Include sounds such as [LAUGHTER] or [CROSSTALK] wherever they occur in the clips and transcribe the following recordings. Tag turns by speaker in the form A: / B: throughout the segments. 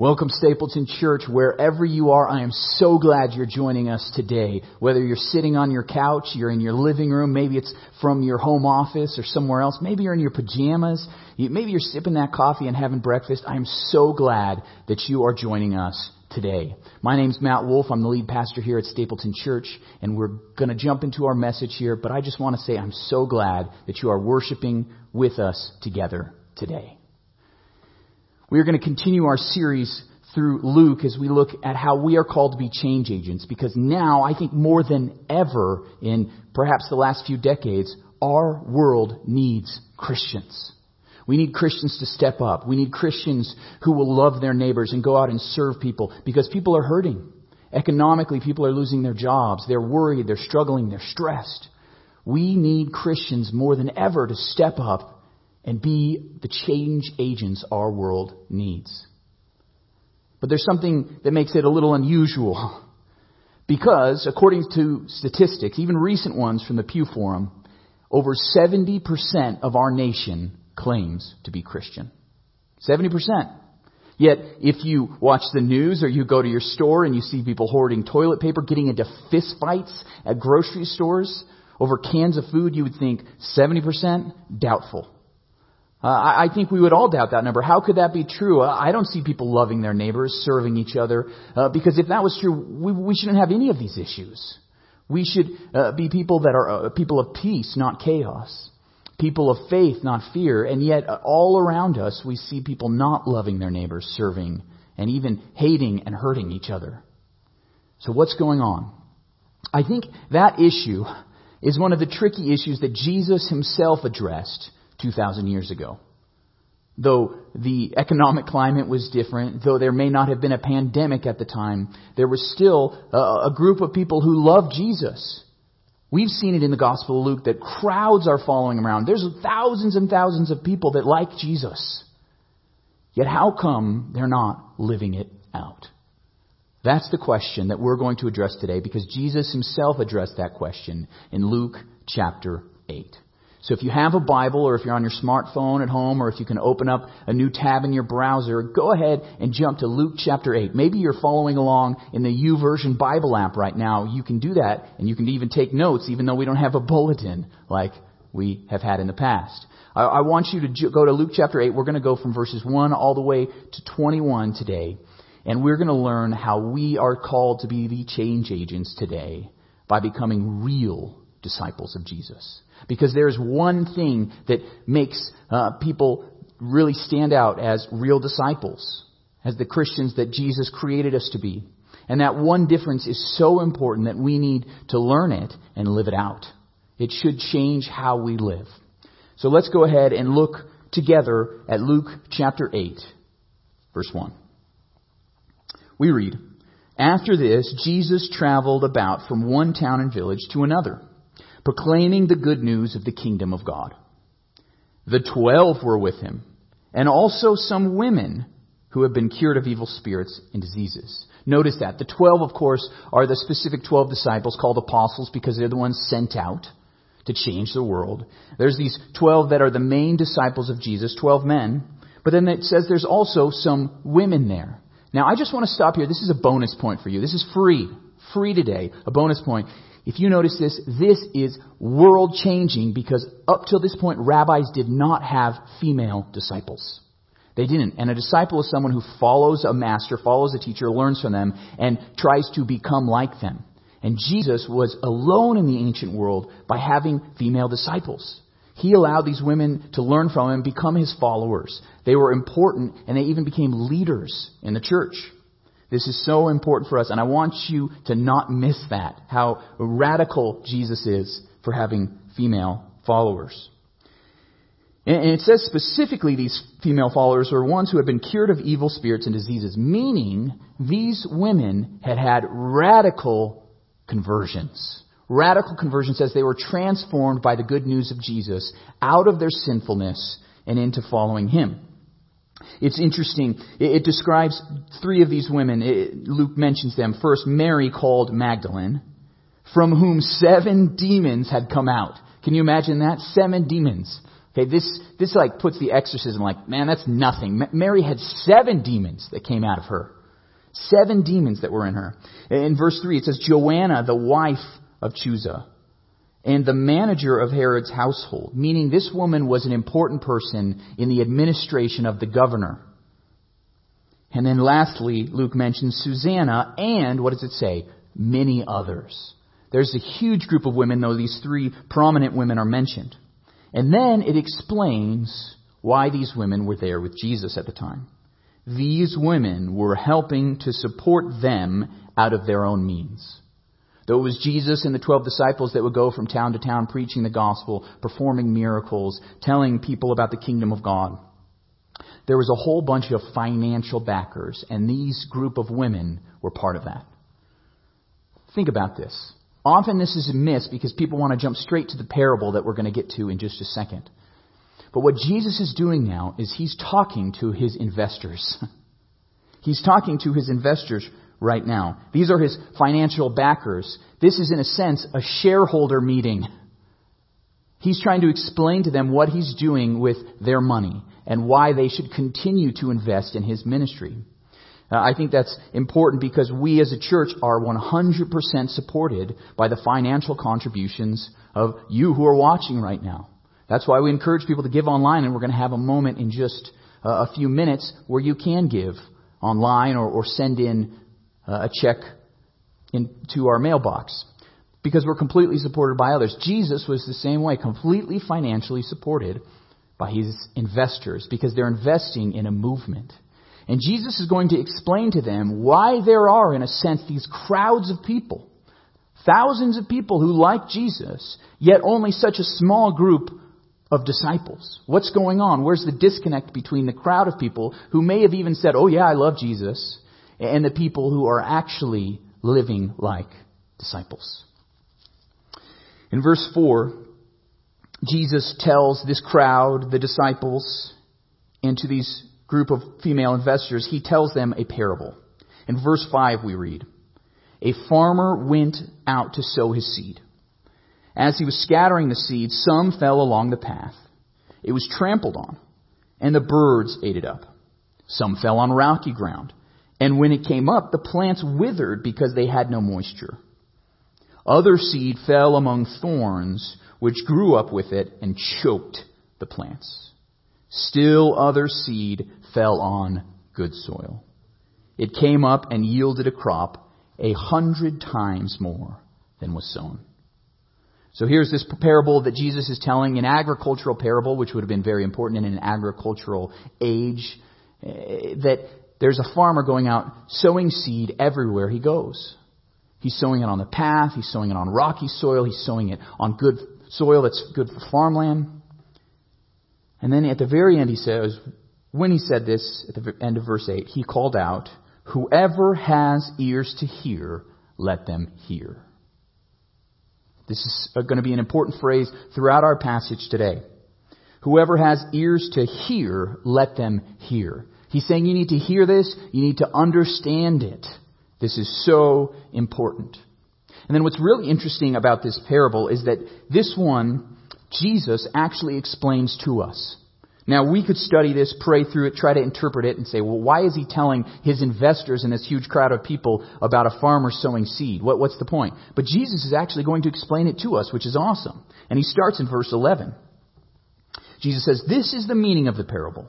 A: Welcome, Stapleton Church. Wherever you are, I am so glad you're joining us today. Whether you're sitting on your couch, you're in your living room, maybe it's from your home office or somewhere else, maybe you're in your pajamas, maybe you're sipping that coffee and having breakfast. I am so glad that you are joining us today. My name's Matt Wolf. I'm the lead pastor here at Stapleton Church, and we're going to jump into our message here, but I just want to say I'm so glad that you are worshiping with us together today. We are going to continue our series through Luke as we look at how we are called to be change agents because now, I think more than ever in perhaps the last few decades, our world needs Christians. We need Christians to step up. We need Christians who will love their neighbors and go out and serve people because people are hurting. Economically, people are losing their jobs. They're worried. They're struggling. They're stressed. We need Christians more than ever to step up and be the change agents our world needs. But there's something that makes it a little unusual. [LAUGHS] Because, according to statistics, even recent ones from the Pew Forum, over 70% of our nation claims to be Christian. 70%. Yet, if you watch the news or you go to your store and you see people hoarding toilet paper, getting into fistfights at grocery stores over cans of food, you would think 70% doubtful. Uh, I, I think we would all doubt that number. How could that be true? Uh, I don't see people loving their neighbors, serving each other, uh, because if that was true, we, we shouldn't have any of these issues. We should uh, be people that are uh, people of peace, not chaos. People of faith, not fear. And yet, uh, all around us, we see people not loving their neighbors, serving, and even hating and hurting each other. So what's going on? I think that issue is one of the tricky issues that Jesus himself addressed 2,000 years ago. Though the economic climate was different, though there may not have been a pandemic at the time, there was still a, a group of people who loved Jesus. We've seen it in the Gospel of Luke that crowds are following around. There's thousands and thousands of people that like Jesus. Yet how come they're not living it out? That's the question that we're going to address today because Jesus himself addressed that question in Luke chapter 8. So if you have a Bible or if you're on your smartphone at home or if you can open up a new tab in your browser, go ahead and jump to Luke chapter 8. Maybe you're following along in the YouVersion Bible app right now. You can do that and you can even take notes even though we don't have a bulletin like we have had in the past. I, I want you to go to Luke chapter 8. We're going to go from verses 1 all the way to 21 today. And we're going to learn how we are called to be the change agents today by becoming real disciples of Jesus. Because there's one thing that makes uh, people really stand out as real disciples, as the Christians that Jesus created us to be. And that one difference is so important that we need to learn it and live it out. It should change how we live. So let's go ahead and look together at Luke chapter 8, verse 1. We read, After this, Jesus traveled about from one town and village to another proclaiming the good news of the kingdom of God. The twelve were with him, and also some women who have been cured of evil spirits and diseases. Notice that. The twelve, of course, are the specific twelve disciples called apostles because they're the ones sent out to change the world. There's these twelve that are the main disciples of Jesus, twelve men, but then it says there's also some women there. Now, I just want to stop here. This is a bonus point for you. This is free. Free today. A bonus point. If you notice this, this is world changing because up till this point, rabbis did not have female disciples. They didn't. And a disciple is someone who follows a master, follows a teacher, learns from them, and tries to become like them. And Jesus was alone in the ancient world by having female disciples. He allowed these women to learn from him, become his followers. They were important, and they even became leaders in the church. This is so important for us, and I want you to not miss that, how radical Jesus is for having female followers. And it says specifically these female followers are ones who have been cured of evil spirits and diseases, meaning these women had had radical conversions. Radical conversion says they were transformed by the good news of Jesus out of their sinfulness and into following Him. It's interesting. It, it describes three of these women. It, Luke mentions them. First, Mary called Magdalene, from whom seven demons had come out. Can you imagine that? Seven demons. Okay, this, this like puts the exorcism like, man, that's nothing. Mary had seven demons that came out of her. Seven demons that were in her. In verse 3, it says, Joanna, the wife of Chuza, and the manager of Herod's household, meaning this woman was an important person in the administration of the governor. And then lastly, Luke mentions Susanna and, what does it say? Many others. There's a huge group of women, though these three prominent women are mentioned. And then it explains why these women were there with Jesus at the time. These women were helping to support them out of their own means. Though it was Jesus and the 12 disciples that would go from town to town preaching the gospel, performing miracles, telling people about the kingdom of God, there was a whole bunch of financial backers, and these group of women were part of that. Think about this. Often this is missed because people want to jump straight to the parable that we're going to get to in just a second. But what Jesus is doing now is he's talking to his investors. [LAUGHS] he's talking to his investors right now. These are his financial backers. This is, in a sense, a shareholder meeting. He's trying to explain to them what he's doing with their money and why they should continue to invest in his ministry. Uh, I think that's important because we as a church are 100% supported by the financial contributions of you who are watching right now. That's why we encourage people to give online, and we're going to have a moment in just uh, a few minutes where you can give online or, or send in uh, a check into our mailbox because we're completely supported by others. Jesus was the same way, completely financially supported by his investors because they're investing in a movement. And Jesus is going to explain to them why there are, in a sense, these crowds of people, thousands of people who like Jesus, yet only such a small group of disciples. What's going on? Where's the disconnect between the crowd of people who may have even said, Oh, yeah, I love Jesus, and the people who are actually living like disciples? In verse 4, Jesus tells this crowd, the disciples, and to these group of female investors, he tells them a parable. In verse 5, we read A farmer went out to sow his seed. As he was scattering the seed, some fell along the path. It was trampled on, and the birds ate it up. Some fell on rocky ground, and when it came up, the plants withered because they had no moisture. Other seed fell among thorns, which grew up with it and choked the plants. Still other seed fell on good soil. It came up and yielded a crop a hundred times more than was sown. So here's this parable that Jesus is telling, an agricultural parable, which would have been very important in an agricultural age, eh, that there's a farmer going out sowing seed everywhere he goes. He's sowing it on the path, he's sowing it on rocky soil, he's sowing it on good soil that's good for farmland. And then at the very end he says, when he said this, at the end of verse 8, he called out, Whoever has ears to hear, let them hear. This is going to be an important phrase throughout our passage today. Whoever has ears to hear, let them hear. He's saying you need to hear this, you need to understand it. This is so important. And then what's really interesting about this parable is that this one, Jesus actually explains to us. Now, we could study this, pray through it, try to interpret it, and say, well, why is he telling his investors and this huge crowd of people about a farmer sowing seed? What, what's the point? But Jesus is actually going to explain it to us, which is awesome. And he starts in verse 11. Jesus says, This is the meaning of the parable.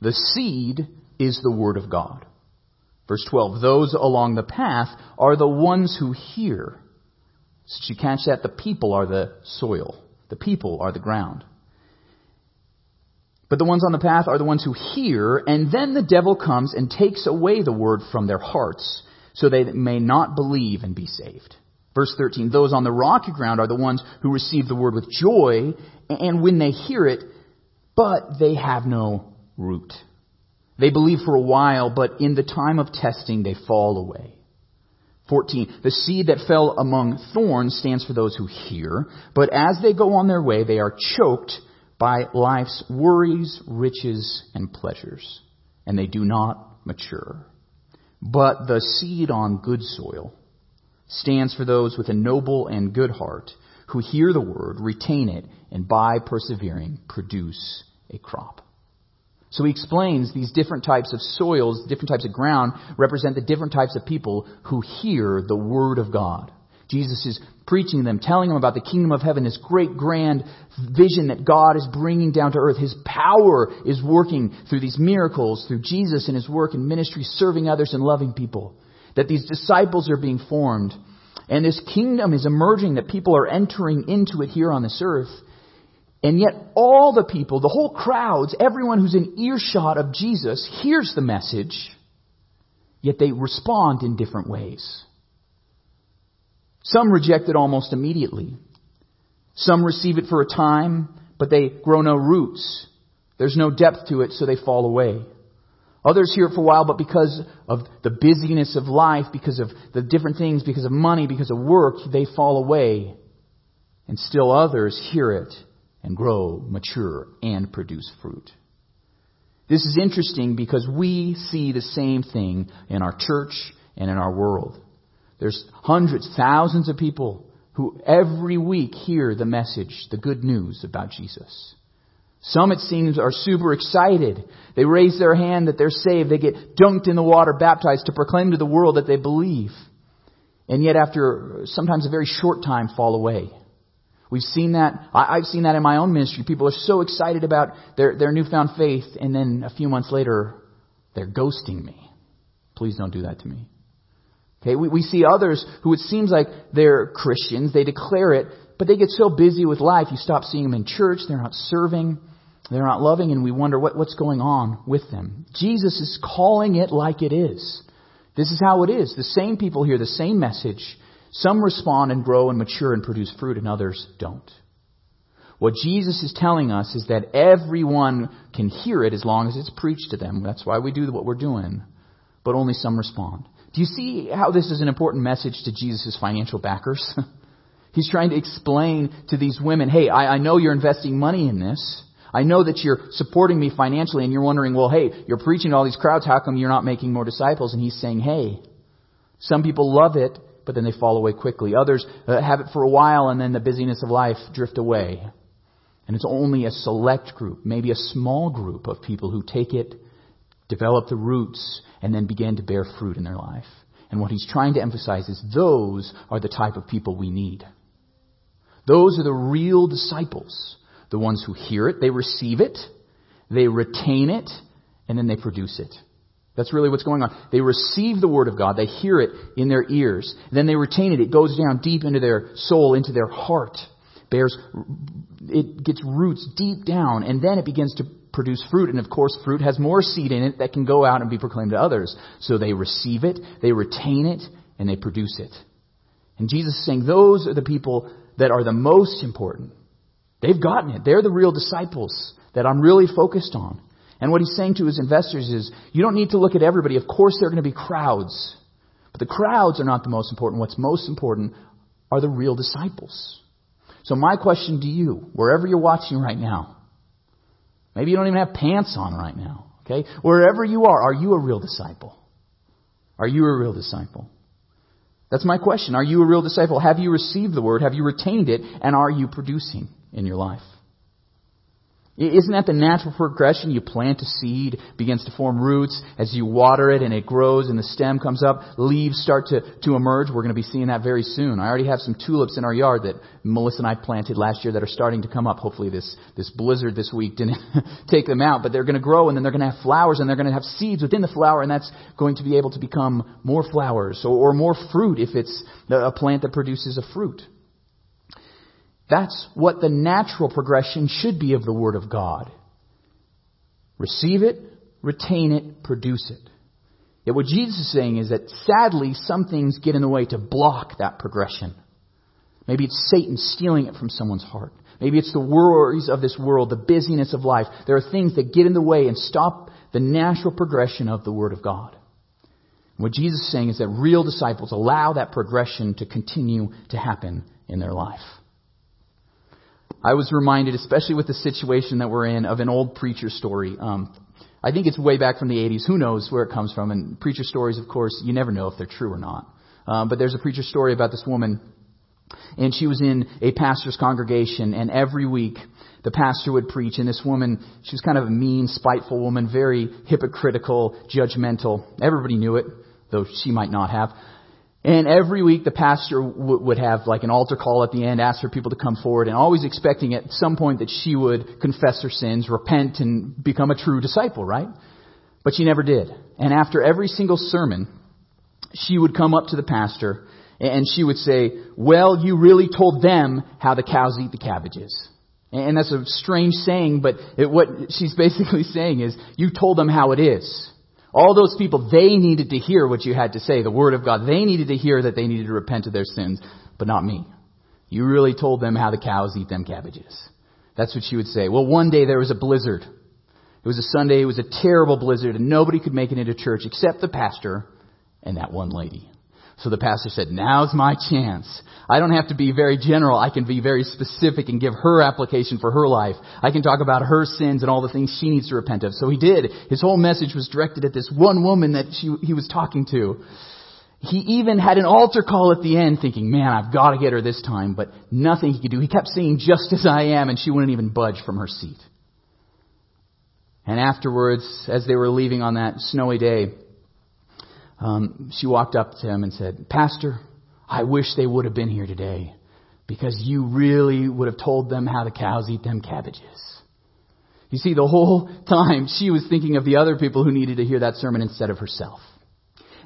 A: The seed is the word of God. Verse 12, those along the path are the ones who hear. Did you catch that? The people are the soil. The people are the ground. But the ones on the path are the ones who hear, and then the devil comes and takes away the word from their hearts, so they may not believe and be saved. Verse 13, those on the rocky ground are the ones who receive the word with joy, and when they hear it, but they have no root. They believe for a while, but in the time of testing they fall away. 14. The seed that fell among thorns stands for those who hear, but as they go on their way, they are choked by life's worries, riches, and pleasures, and they do not mature. But the seed on good soil stands for those with a noble and good heart who hear the word, retain it, and by persevering, produce a crop. So he explains these different types of soils, different types of ground represent the different types of people who hear the word of God. Jesus is preaching to them, telling them about the kingdom of heaven, this great grand vision that God is bringing down to earth. His power is working through these miracles, through Jesus and his work and ministry, serving others and loving people. That these disciples are being formed. And this kingdom is emerging, that people are entering into it here on this earth. And yet all the people, the whole crowds, everyone who's in earshot of Jesus hears the message, yet they respond in different ways. Some reject it almost immediately. Some receive it for a time, but they grow no roots. There's no depth to it, so they fall away. Others hear it for a while, but because of the busyness of life, because of the different things, because of money, because of work, they fall away. And still others hear it and grow, mature, and produce fruit. This is interesting because we see the same thing in our church and in our world. There's hundreds, thousands of people who every week hear the message, the good news about Jesus. Some, it seems, are super excited. They raise their hand that they're saved. They get dunked in the water, baptized to proclaim to the world that they believe. And yet, after sometimes a very short time, fall away. We've seen that. I've seen that in my own ministry. People are so excited about their, their newfound faith, and then a few months later, they're ghosting me. Please don't do that to me. Okay, we, we see others who it seems like they're Christians, they declare it, but they get so busy with life, you stop seeing them in church, they're not serving, they're not loving, and we wonder what, what's going on with them. Jesus is calling it like it is. This is how it is. The same people hear the same message. Some respond and grow and mature and produce fruit, and others don't. What Jesus is telling us is that everyone can hear it as long as it's preached to them. That's why we do what we're doing. But only some respond. Do you see how this is an important message to Jesus' financial backers? [LAUGHS] He's trying to explain to these women, hey, I, I know you're investing money in this. I know that you're supporting me financially and you're wondering, well, hey, you're preaching to all these crowds. How come you're not making more disciples? And he's saying, hey, some people love it, but then they fall away quickly. Others uh, have it for a while and then the busyness of life drift away. And it's only a select group, maybe a small group of people who take it, develop the roots, and then begin to bear fruit in their life. And what he's trying to emphasize is those are the type of people we need. Those are the real disciples. The ones who hear it, they receive it, they retain it, and then they produce it. That's really what's going on. They receive the Word of God, they hear it in their ears, then they retain it. It goes down deep into their soul, into their heart, bears, it gets roots deep down, and then it begins to produce fruit. And of course, fruit has more seed in it that can go out and be proclaimed to others. So they receive it, they retain it, and they produce it. And Jesus is saying those are the people that are the most important. They've gotten it. They're the real disciples that I'm really focused on. And what he's saying to his investors is, you don't need to look at everybody. Of course, there are going to be crowds. But the crowds are not the most important. What's most important are the real disciples. So my question to you, wherever you're watching right now, maybe you don't even have pants on right now, okay? Wherever you are, are you a real disciple? Are you a real disciple? That's my question. Are you a real disciple? Have you received the word? Have you retained it? And are you producing in your life? Isn't that the natural progression? You plant a seed, begins to form roots. As you water it and it grows and the stem comes up, leaves start to, to emerge. We're going to be seeing that very soon. I already have some tulips in our yard that Melissa and I planted last year that are starting to come up. Hopefully this, this blizzard this week didn't [LAUGHS] take them out, but they're going to grow and then they're going to have flowers and they're going to have seeds within the flower and that's going to be able to become more flowers or, or more fruit if it's a plant that produces a fruit. That's what the natural progression should be of the Word of God. Receive it, retain it, produce it. Yet what Jesus is saying is that sadly, some things get in the way to block that progression. Maybe it's Satan stealing it from someone's heart. Maybe it's the worries of this world, the busyness of life. There are things that get in the way and stop the natural progression of the Word of God. What Jesus is saying is that real disciples allow that progression to continue to happen in their life. I was reminded, especially with the situation that we're in, of an old preacher story. Um, I think it's way back from the 80s. Who knows where it comes from? And preacher stories, of course, you never know if they're true or not. Um, but there's a preacher story about this woman And she was in a pastor's congregation, and every week the pastor would preach, and this woman, she was kind of a mean, spiteful woman, very hypocritical, judgmental. Everybody knew it, though she might not have. And every week the pastor w- would have like an altar call at the end, ask for people to come forward, and always expecting at some point that she would confess her sins, repent, and become a true disciple, right? But she never did. And after every single sermon, she would come up to the pastor and she would say, well, you really told them how the cows eat the cabbages. And that's a strange saying, but it, what she's [LAUGHS] basically saying is, you told them how it is. All those people, they needed to hear what you had to say, the Word of God. They needed to hear that they needed to repent of their sins, but not me. You really told them how the cows eat them cabbages. That's what she would say. Well, one day there was a blizzard. It was a Sunday, it was a terrible blizzard, and nobody could make it into church except the pastor and that one lady. So the pastor said, now's my chance. I don't have to be very general. I can be very specific and give her application for her life. I can talk about her sins and all the things she needs to repent of. So he did. His whole message was directed at this one woman that she, he was talking to. He even had an altar call at the end thinking, man, I've got to get her this time, but nothing he could do. He kept saying, just as I am, and she wouldn't even budge from her seat. And afterwards, as they were leaving on that snowy day, um, she walked up to him and said, Pastor, I wish they would have been here today because you really would have told them how the cows eat them cabbages. You see, the whole [LAUGHS] time she was thinking of the other people who needed to hear that sermon instead of herself.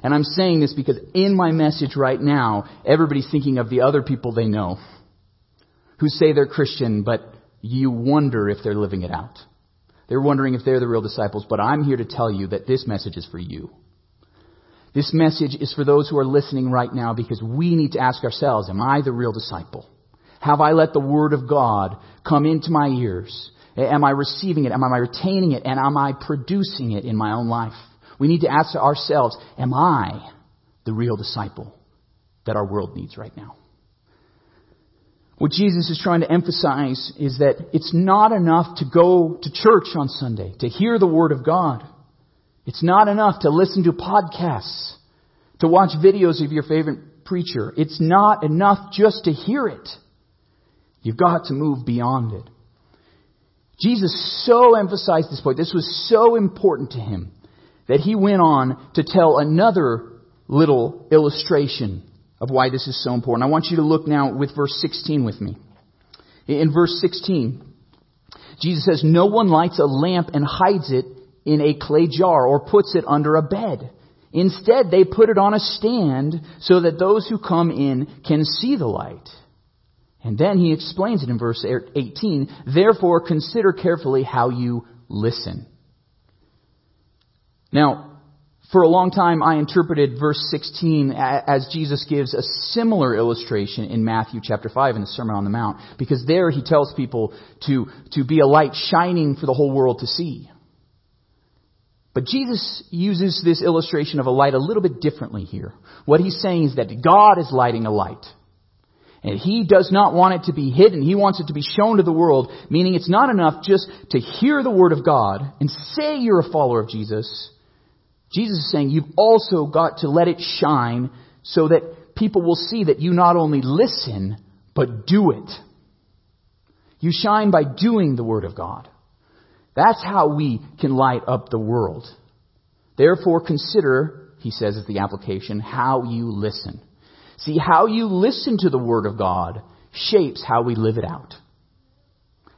A: And I'm saying this because in my message right now, everybody's thinking of the other people they know who say they're Christian, but you wonder if they're living it out. They're wondering if they're the real disciples, but I'm here to tell you that this message is for you. This message is for those who are listening right now because we need to ask ourselves, am I the real disciple? Have I let the Word of God come into my ears? Am I receiving it? Am I retaining it? And am I producing it in my own life? We need to ask ourselves, am I the real disciple that our world needs right now? What Jesus is trying to emphasize is that it's not enough to go to church on Sunday, to hear the Word of God. It's not enough to listen to podcasts, to watch videos of your favorite preacher. It's not enough just to hear it. You've got to move beyond it. Jesus so emphasized this point. This was so important to him that he went on to tell another little illustration of why this is so important. I want you to look now with verse 16 with me. In verse 16, Jesus says, No one lights a lamp and hides it in a clay jar or puts it under a bed. Instead, they put it on a stand so that those who come in can see the light. And then he explains it in verse 18. Therefore, consider carefully how you listen. Now, for a long time, I interpreted verse 16 as Jesus gives a similar illustration in Matthew chapter 5 in the Sermon on the Mount, because there he tells people to, to be a light shining for the whole world to see. But Jesus uses this illustration of a light a little bit differently here. What he's saying is that God is lighting a light. And he does not want it to be hidden. He wants it to be shown to the world, meaning it's not enough just to hear the word of God and say you're a follower of Jesus. Jesus is saying you've also got to let it shine so that people will see that you not only listen, but do it. You shine by doing the word of God. That's how we can light up the world. Therefore, consider, he says as the application, how you listen. See, how you listen to the Word of God shapes how we live it out.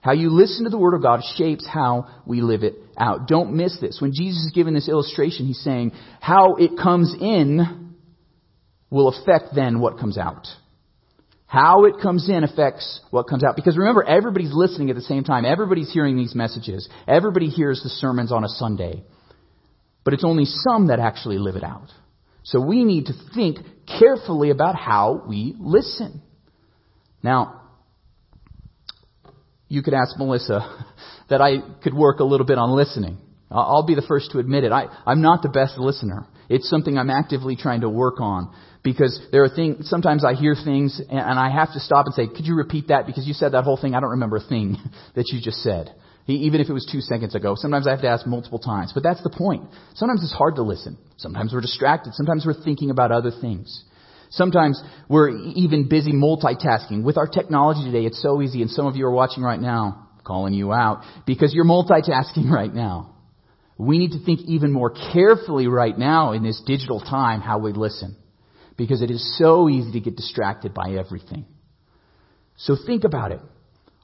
A: How you listen to the Word of God shapes how we live it out. Don't miss this. When Jesus is giving this illustration, he's saying how it comes in will affect then what comes out. How it comes in affects what comes out. Because remember, everybody's listening at the same time. Everybody's hearing these messages. Everybody hears the sermons on a Sunday. But it's only some that actually live it out. So we need to think carefully about how we listen. Now, you could ask Melissa [LAUGHS] that I could work a little bit on listening. I'll be the first to admit it. I, I'm not the best listener. It's something I'm actively trying to work on because there are things, sometimes I hear things and, and I have to stop and say, could you repeat that? Because you said that whole thing. I don't remember a thing [LAUGHS] that you just said. Even if it was two seconds ago. Sometimes I have to ask multiple times. But that's the point. Sometimes it's hard to listen. Sometimes we're distracted. Sometimes we're thinking about other things. Sometimes we're even busy multitasking. With our technology today, it's so easy, and some of you are watching right now, calling you out, because you're multitasking [LAUGHS] right now. We need to think even more carefully right now in this digital time how we listen. Because it is so easy to get distracted by everything. So think about it.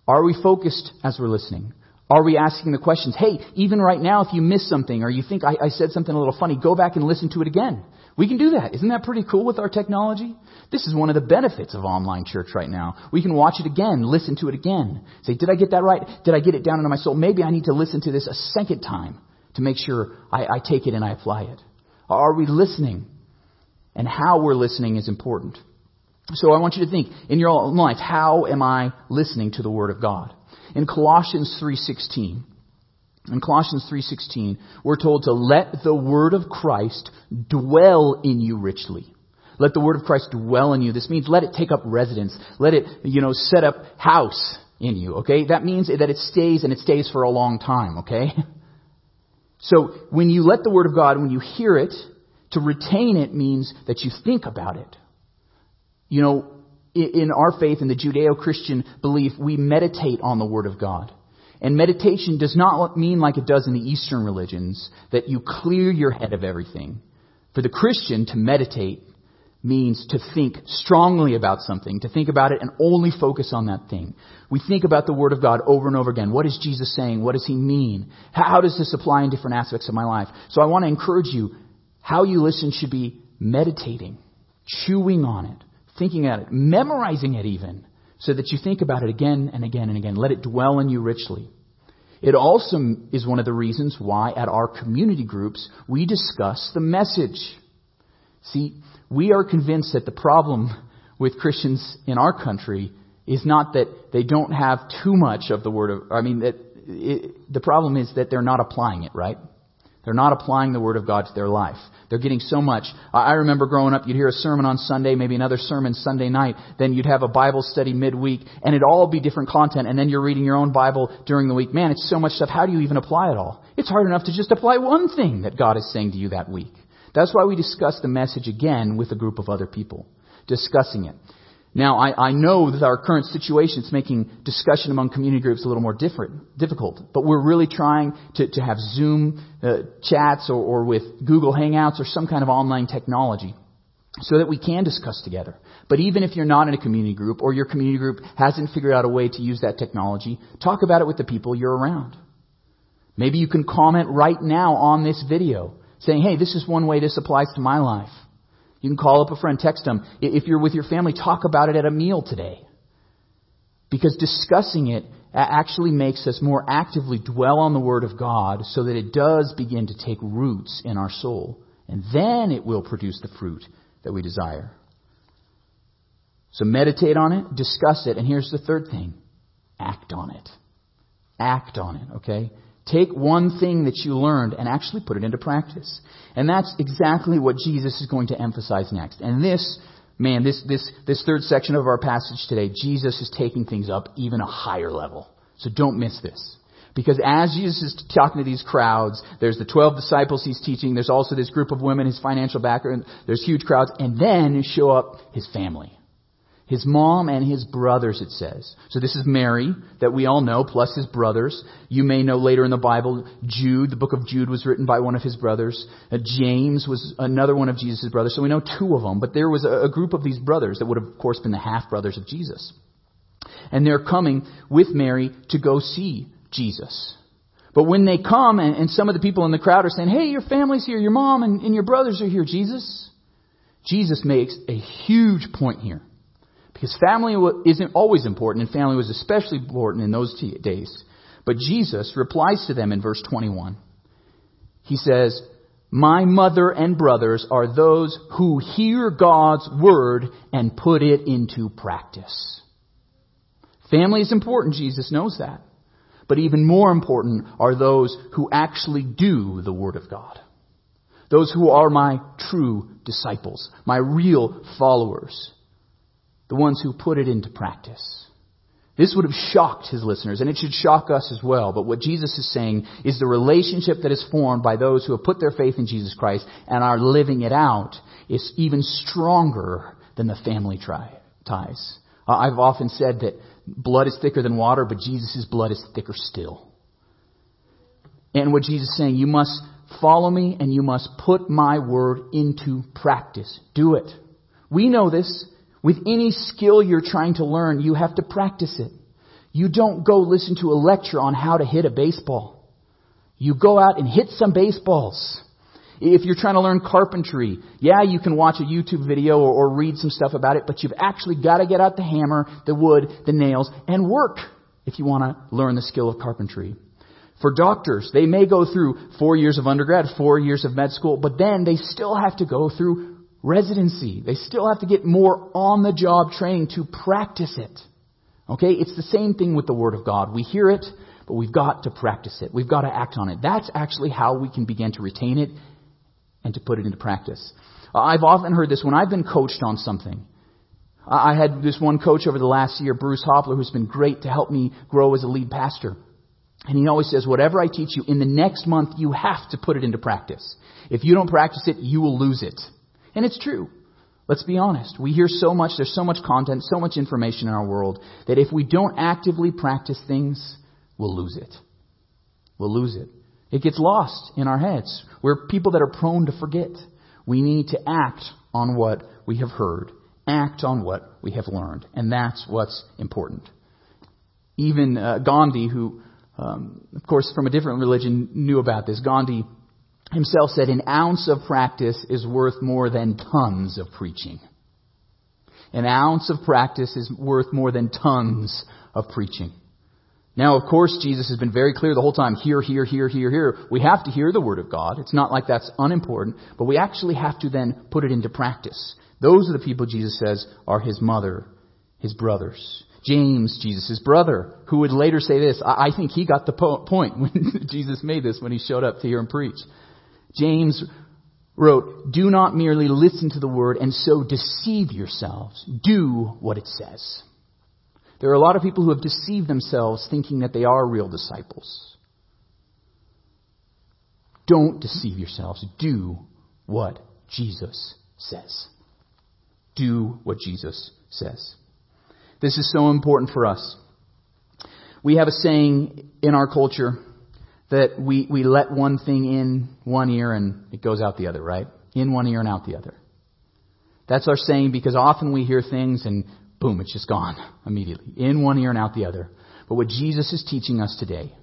A: Are we focused as we're listening? Are we asking the questions? Hey, even right now, if you miss something or you think I, I, said something a little funny, go back and listen to it again. We can do that. Isn't that pretty cool with our technology? This is one of the benefits of online church right now. We can watch it again, listen to it again. Say, did I get that right? Did I get it down into my soul? Maybe I need to listen to this a second time to make sure I, I take it and I apply it. Are we listening? And how we're listening is important. So I want you to think in your own life, how am I listening to the Word of God? In Colossians 3.16, in Colossians 3:16, we're told to let the word of Christ dwell in you richly. Let the word of Christ dwell in you. This means let it take up residence. Let it, you know, set up house in you, okay? That means that it stays and it stays for a long time, okay? [LAUGHS] So when you let the word of God, when you hear it, to retain it means that you think about it. You know, in our faith, in the Judeo-Christian belief, we meditate on the word of God. And meditation does not mean like it does in the Eastern religions, that you clear your head of everything. For the Christian, to meditate means to think strongly about something, to think about it and only focus on that thing. We think about the Word of God over and over again. What is Jesus saying? What does He mean? How does this apply in different aspects of my life? So I want to encourage you, how you listen should be meditating, chewing on it, thinking at it, memorizing it even so that you think about it again and again and again. Let it dwell in you richly. It also is one of the reasons why at our community groups we discuss the message. See, we are convinced that the problem with Christians in our country is not that they don't have too much of the word of, I mean, that it, the problem is that they're not applying it, right? They're not applying the Word of God to their life. They're getting so much. I remember growing up, you'd hear a sermon on Sunday, maybe another sermon Sunday night, then you'd have a Bible study midweek, and it'd all be different content, and then you're reading your own Bible during the week. Man, it's so much stuff. How do you even apply it all? It's hard enough to just apply one thing that God is saying to you that week. That's why we discuss the message again with a group of other people, discussing it. Now, I, I know that our current situation is making discussion among community groups a little more different, difficult, but we're really trying to, to have Zoom uh, chats or, or with Google Hangouts or some kind of online technology so that we can discuss together. But even if you're not in a community group or your community group hasn't figured out a way to use that technology, talk about it with the people you're around. Maybe you can comment right now on this video saying, hey, this is one way this applies to my life. You can call up a friend, text them. If you're with your family, talk about it at a meal today. Because discussing it actually makes us more actively dwell on the Word of God so that it does begin to take roots in our soul. And then it will produce the fruit that we desire. So meditate on it, discuss it, and here's the third thing act on it. Act on it, okay? Take one thing that you learned and actually put it into practice. And that's exactly what Jesus is going to emphasize next. And this, man, this, this, this third section of our passage today, Jesus is taking things up even a higher level. So don't miss this. Because as Jesus is talking to these crowds, there's the 12 disciples he's teaching, there's also this group of women, his financial background, there's huge crowds, and then show up his family. His mom and his brothers, it says. So this is Mary, that we all know, plus his brothers. You may know later in the Bible, Jude, the book of Jude was written by one of his brothers. Uh, James was another one of Jesus' brothers. So we know two of them, but there was a, a group of these brothers that would have, of course, been the half brothers of Jesus. And they're coming with Mary to go see Jesus. But when they come, and, and some of the people in the crowd are saying, Hey, your family's here, your mom and, and your brothers are here, Jesus. Jesus makes a huge point here. Because family isn't always important, and family was especially important in those days. But Jesus replies to them in verse 21. He says, My mother and brothers are those who hear God's word and put it into practice. Family is important, Jesus knows that. But even more important are those who actually do the word of God. Those who are my true disciples, my real followers the ones who put it into practice. This would have shocked his listeners, and it should shock us as well. But what Jesus is saying is the relationship that is formed by those who have put their faith in Jesus Christ and are living it out is even stronger than the family tri- ties. I've often said that blood is thicker than water, but Jesus' blood is thicker still. And what Jesus is saying, you must follow me and you must put my word into practice. Do it. We know this. With any skill you're trying to learn, you have to practice it. You don't go listen to a lecture on how to hit a baseball. You go out and hit some baseballs. If you're trying to learn carpentry, yeah, you can watch a YouTube video or, or read some stuff about it, but you've actually got to get out the hammer, the wood, the nails, and work if you want to learn the skill of carpentry. For doctors, they may go through four years of undergrad, four years of med school, but then they still have to go through residency. They still have to get more on the job training to practice it. Okay? It's the same thing with the Word of God. We hear it, but we've got to practice it. We've got to act on it. That's actually how we can begin to retain it and to put it into practice. Uh, I've often heard this when I've been coached on something. I had this one coach over the last year, Bruce Hopler, who's been great to help me grow as a lead pastor. And he always says, whatever I teach you, in the next month, you have to put it into practice. If you don't practice it, you will lose it. And it's true. Let's be honest. We hear so much, there's so much content, so much information in our world, that if we don't actively practice things, we'll lose it. We'll lose it. It gets lost in our heads. We're people that are prone to forget. We need to act on what we have heard, act on what we have learned, and that's what's important. Even uh, Gandhi, who um, of course, from a different religion, knew about this. Gandhi himself said, An ounce of practice is worth more than tons of preaching. An ounce of practice is worth more than tons of preaching. Now, of course, Jesus has been very clear the whole time hear, hear, hear, hear, hear. We have to hear the Word of God. It's not like that's unimportant, but we actually have to then put it into practice. Those are the people Jesus says are his mother, his brothers. James, Jesus' brother, who would later say this. I, think he got the po- point when [LAUGHS] Jesus made this when he showed up to hear him preach. James wrote, Do not merely listen to the word and so deceive yourselves. Do what it says. There are a lot of people who have deceived themselves thinking that they are real disciples. Don't deceive yourselves. Do what Jesus says. Do what Jesus says. This is so important for us. We have a saying in our culture that we, we let one thing in one ear and it goes out the other, right? In one ear and out the other. That's our saying because often we hear things and boom, it's just gone [LAUGHS] immediately. In one ear and out the other. But what Jesus is teaching us today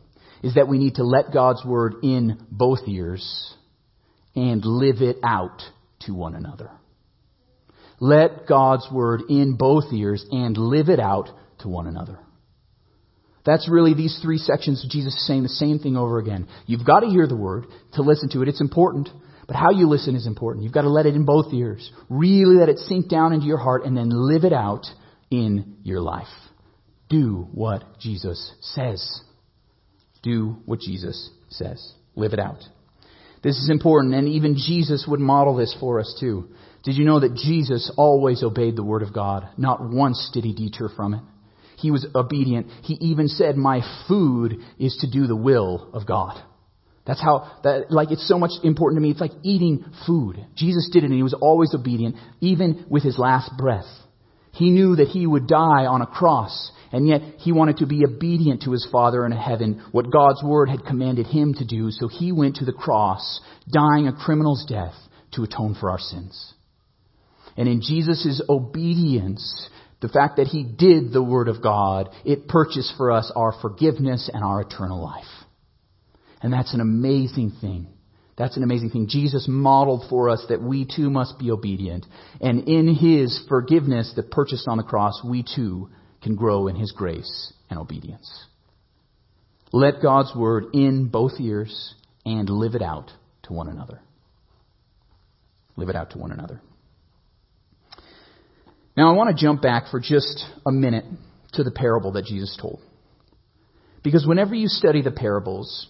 A: is that we need to let God's word in both ears and live it out to one another. Let God's word in both ears and live it out to one another. That's really these three sections of Jesus saying the same thing over again. You've got to hear the word to listen to it. It's important. But how you listen is important. You've got to let it in both ears. Really let it sink down into your heart and then live it out in your life. Do what Jesus says. Do what Jesus says. Live it out. This is important, and even Jesus would model this for us too. Did you know that Jesus always obeyed the Word of God? Not once did he deter from it. He was obedient. He even said, My food is to do the will of God. That's how, that, like, it's so much important to me. It's like eating food. Jesus did it and he was always obedient, even with his last breath. He knew that he would die on a cross, and yet he wanted to be obedient to his Father in heaven, what God's Word had commanded him to do, so he went to the cross, dying a criminal's death to atone for our sins. And in Jesus' obedience, the fact that he did the Word of God, it purchased for us our forgiveness and our eternal life. And that's an amazing thing. That's an amazing thing. Jesus modeled for us that we too must be obedient. And in his forgiveness that purchased on the cross, we too can grow in his grace and obedience. Let God's word in both ears and live it out to one another. Live it out to one another. Now, I want to jump back for just a minute to the parable that Jesus told. Because whenever you study the parables,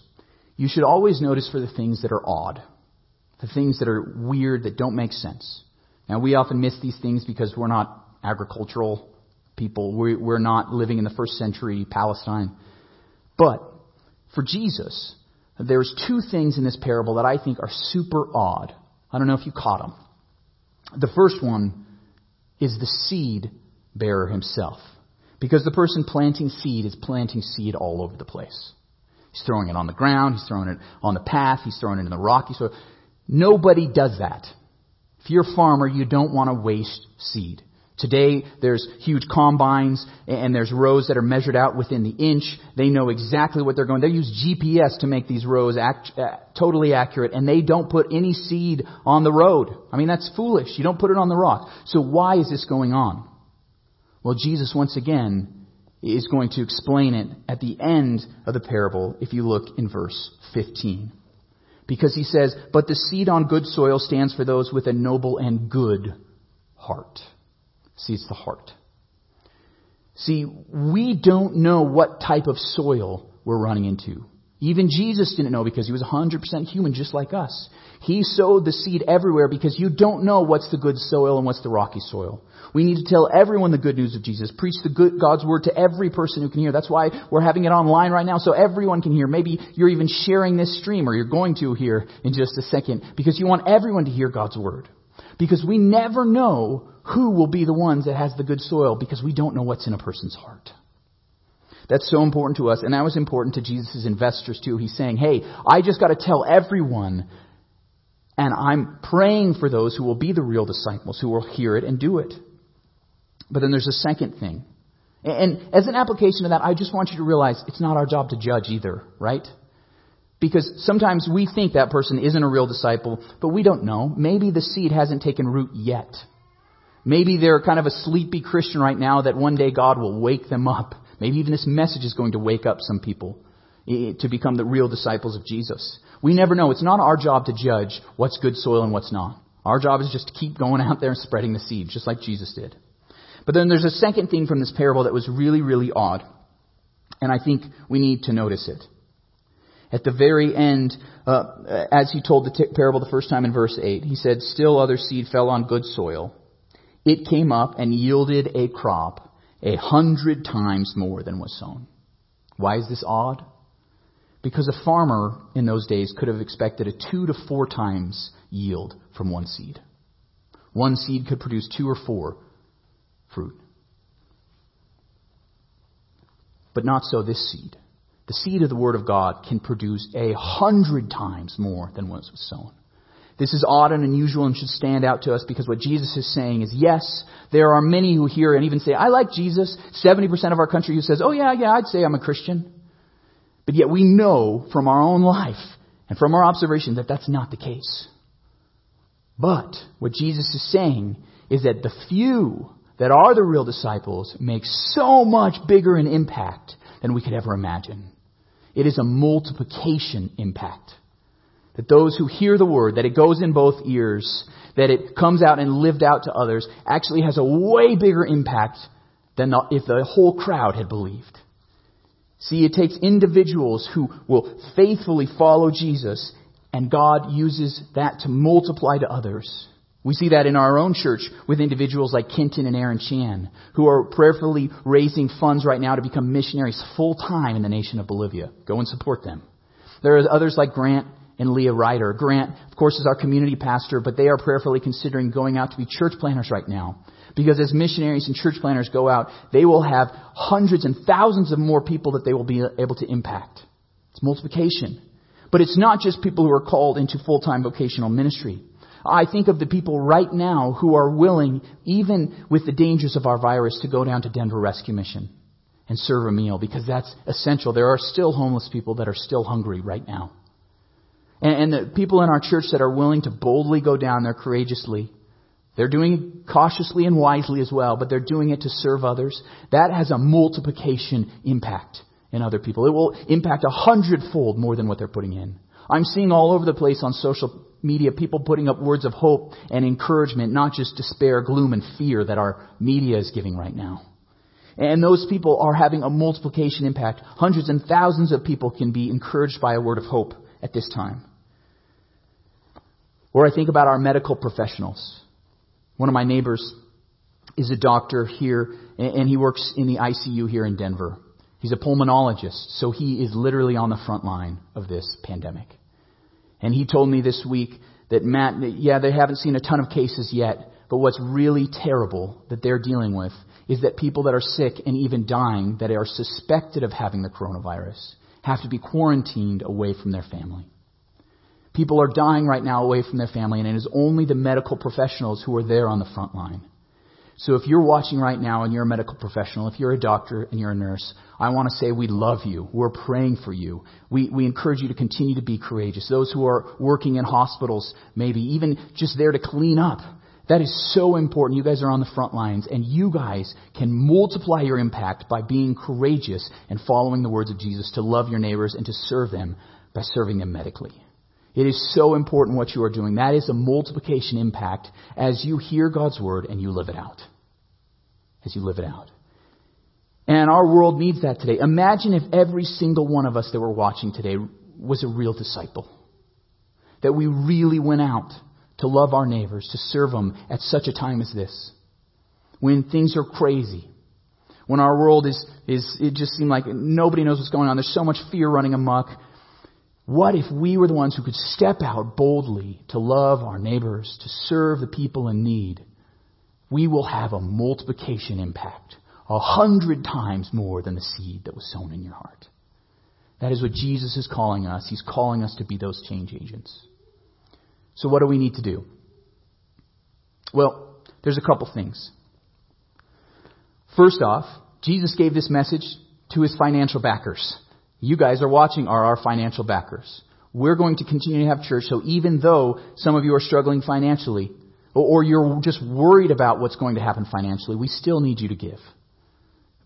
A: you should always notice for the things that are odd, the things that are weird, that don't make sense. Now, we often miss these things because we're not agricultural people. We're not living in the first century Palestine. But for Jesus, there's two things in this parable that I think are super odd. I don't know if you caught them. The first one is the seed bearer himself. Because the person planting seed is planting seed all over the place. He's throwing it on the ground, he's throwing it on the path, he's throwing it in the rocky soil. Nobody does that. If you're a farmer, you don't want to waste seed. Today, there's huge combines and there's rows that are measured out within the inch. They know exactly what they're going. They use GPS to make these rows act, uh, totally accurate and they don't put any seed on the road. I mean, that's foolish. You don't put it on the rock. So why is this going on? Well, Jesus once again is going to explain it at the end of the parable if you look in verse 15. Because he says, But the seed on good soil stands for those with a noble and good heart. See, it's the heart. See, we don't know what type of soil we're running into. Even Jesus didn't know because he was 100% human just like us. He sowed the seed everywhere because you don't know what's the good soil and what's the rocky soil. We need to tell everyone the good news of Jesus. Preach the good, God's word to every person who can hear. That's why we're having it online right now so everyone can hear. Maybe you're even sharing this stream or you're going to hear in just a second because you want everyone to hear God's word. Because we never know who will be the ones that has the good soil because we don't know what's in a person's heart. That's so important to us, and that was important to Jesus' investors too. He's saying, hey, I just gotta tell everyone, and I'm praying for those who will be the real disciples, who will hear it and do it. But then there's a second thing. And as an application of that, I just want you to realize it's not our job to judge either, right? Because sometimes we think that person isn't a real disciple, but we don't know. Maybe the seed hasn't taken root yet. Maybe they're kind of a sleepy Christian right now that one day God will wake them up. Maybe even this message is going to wake up some people eh, eh, to become the real disciples of Jesus. We never know. It's not our job to judge what's good soil and what's not. Our job is just to keep going out there and spreading the seed, just like Jesus did. But then there's a second thing from this parable that was really, really odd. And I think we need to notice it. At the very end, uh, as he told the t- parable the first time in verse 8, he said, Still other seed fell on good soil. It came up and yielded a crop a hundred times more than was sown. Why is this odd? Because a farmer in those days could have expected a two to four times yield from one seed. One seed could produce two or four fruit. But not so this seed. The seed of the Word of God can produce a hundred times more than what was sown. This is odd and unusual and should stand out to us because what Jesus is saying is yes, there are many who hear and even say, I like Jesus. 70% of our country who says, oh yeah, yeah, I'd say I'm a Christian. But yet we know from our own life and from our observation that that's not the case. But what Jesus is saying is that the few that are the real disciples make so much bigger an impact than we could ever imagine. It is a multiplication impact. That those who hear the word, that it goes in both ears, that it comes out and lived out to others, actually has a way bigger impact than the, if the whole crowd had believed. See, it takes individuals who will faithfully follow Jesus, and God uses that to multiply to others. We see that in our own church with individuals like Kenton and Aaron Chan, who are prayerfully raising funds right now to become missionaries full time in the nation of Bolivia. Go and support them. There are others like Grant and Leah Ryder. Grant, of course, is our community pastor, but they are prayerfully considering going out to be church planters right now. Because as missionaries and church planters go out, they will have hundreds and thousands of more people that they will be able to impact. It's multiplication. But it's not just people who are called into full-time vocational ministry. I think of the people right now who are willing, even with the dangers of our virus, to go down to Denver Rescue Mission and serve a meal because that's essential. There are still homeless people that are still hungry right now. And, and the people in our church that are willing to boldly go down there courageously, they're doing it cautiously and wisely as well, but they're doing it to serve others. That has a multiplication impact in other people. It will impact a hundredfold more than what they're putting in. I'm seeing all over the place on social media people putting up words of hope and encouragement, not just despair, gloom, and fear that our media is giving right now. And those people are having a multiplication impact. Hundreds and thousands of people can be encouraged by a word of hope at this time. Or I think about our medical professionals. One of my neighbors is a doctor here, and he works in the ICU here in Denver. He's a pulmonologist, so he is literally on the front line of this pandemic. And he told me this week that Matt, yeah, they haven't seen a ton of cases yet, but what's really terrible that they're dealing with is that people that are sick and even dying that are suspected of having the coronavirus have to be quarantined away from their family. People are dying right now away from their family, and it is only the medical professionals who are there on the front line. So if you're watching right now and you're a medical professional, if you're a doctor and you're a nurse, I want to say we love you. We're praying for you. We, we encourage you to continue to be courageous. Those who are working in hospitals, maybe even just there to clean up. That is so important. You guys are on the front lines, and you guys can multiply your impact by being courageous and following the words of Jesus to love your neighbors and to serve them by serving them medically. It is so important what you are doing. That is a multiplication impact as you hear God's word and you live it out. As you live it out. And our world needs that today. Imagine if every single one of us that were watching today was a real disciple. That we really went out to love our neighbors, to serve them at such a time as this. When things are crazy. When our world is, is it just seems like nobody knows what's going on. There's so much fear running amok. What if we were the ones who could step out boldly to love our neighbors, to serve the people in need? We will have a multiplication impact, a hundred times more than the seed that was sown in your heart. That is what Jesus is calling us. He's calling us to be those change agents. So, what do we need to do? Well, there's a couple things. First off, Jesus gave this message to his financial backers. You guys are watching are our financial backers. We're going to continue to have church, so even though some of you are struggling financially, or you're just worried about what's going to happen financially, we still need you to give.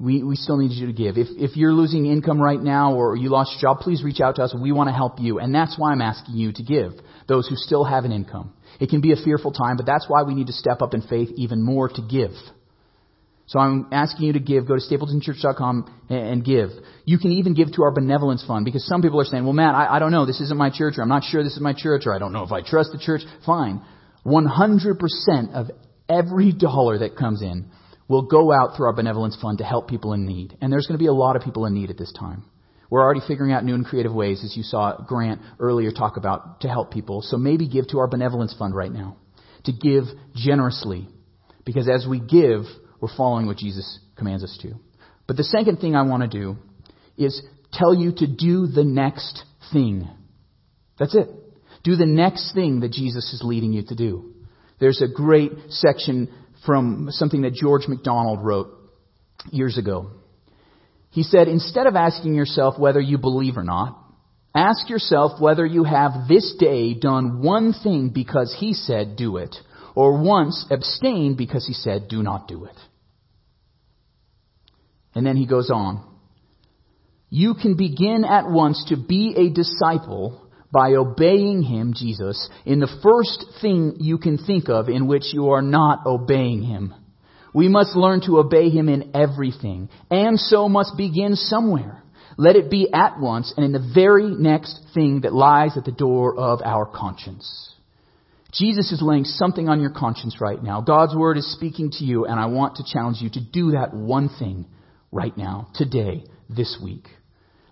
A: We, we still need you to give. If, if you're losing income right now or you lost your job, please reach out to us. We want to help you. And that's why I'm asking you to give, those who still have an income. It can be a fearful time, but that's why we need to step up in faith even more to give. So I'm asking you to give. Go to stapletonchurch.com and give. You can even give to our benevolence fund because some people are saying, well, Matt, I, I don't know. This isn't my church or I'm not sure this is my church or I don't know if I trust the church. Fine. 100% of every dollar that comes in will go out through our benevolence fund to help people in need. And there's going to be a lot of people in need at this time. We're already figuring out new and creative ways, as you saw Grant earlier talk about, to help people. So maybe give to our benevolence fund right now. To give generously. Because as we give, we're following what Jesus commands us to. But the second thing I want to do is tell you to do the next thing. That's it. Do the next thing that Jesus is leading you to do. There's a great section from something that George MacDonald wrote years ago. He said, instead of asking yourself whether you believe or not, ask yourself whether you have this day done one thing because he said do it, or once abstained because he said do not do it. And then he goes on. You can begin at once to be a disciple by obeying him, Jesus, in the first thing you can think of in which you are not obeying him. We must learn to obey him in everything, and so must begin somewhere. Let it be at once and in the very next thing that lies at the door of our conscience. Jesus is laying something on your conscience right now. God's word is speaking to you, and I want to challenge you to do that one thing right now, today, this week.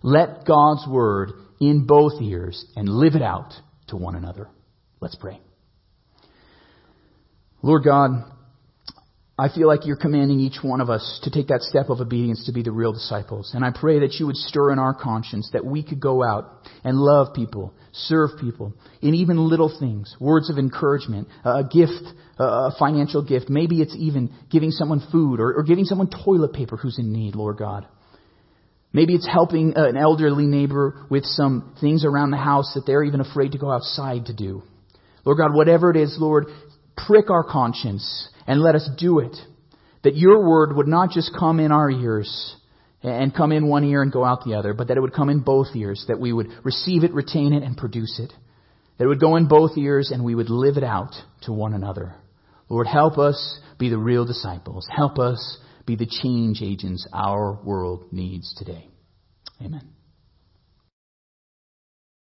A: Let God's word in both ears and live it out to one another. Let's pray. Lord God, I feel like you're commanding each one of us to take that step of obedience to be the real disciples. And I pray that you would stir in our conscience that we could go out and love people, serve people in even little things, words of encouragement, a gift, a financial gift. Maybe it's even giving someone food or, or giving someone toilet paper who's in need, Lord God. Maybe it's helping uh, an elderly neighbor with some things around the house that they're even afraid to go outside to do. Lord God, whatever it is, Lord, prick our conscience and let us do it. That your word would not just come in our ears and come in one ear and go out the other, but that it would come in both ears, that we would receive it, retain it, and produce it. That it would go in both ears and we would live it out to one another. Lord, help us be the real disciples. Help us be the change agents our world needs today. Amen.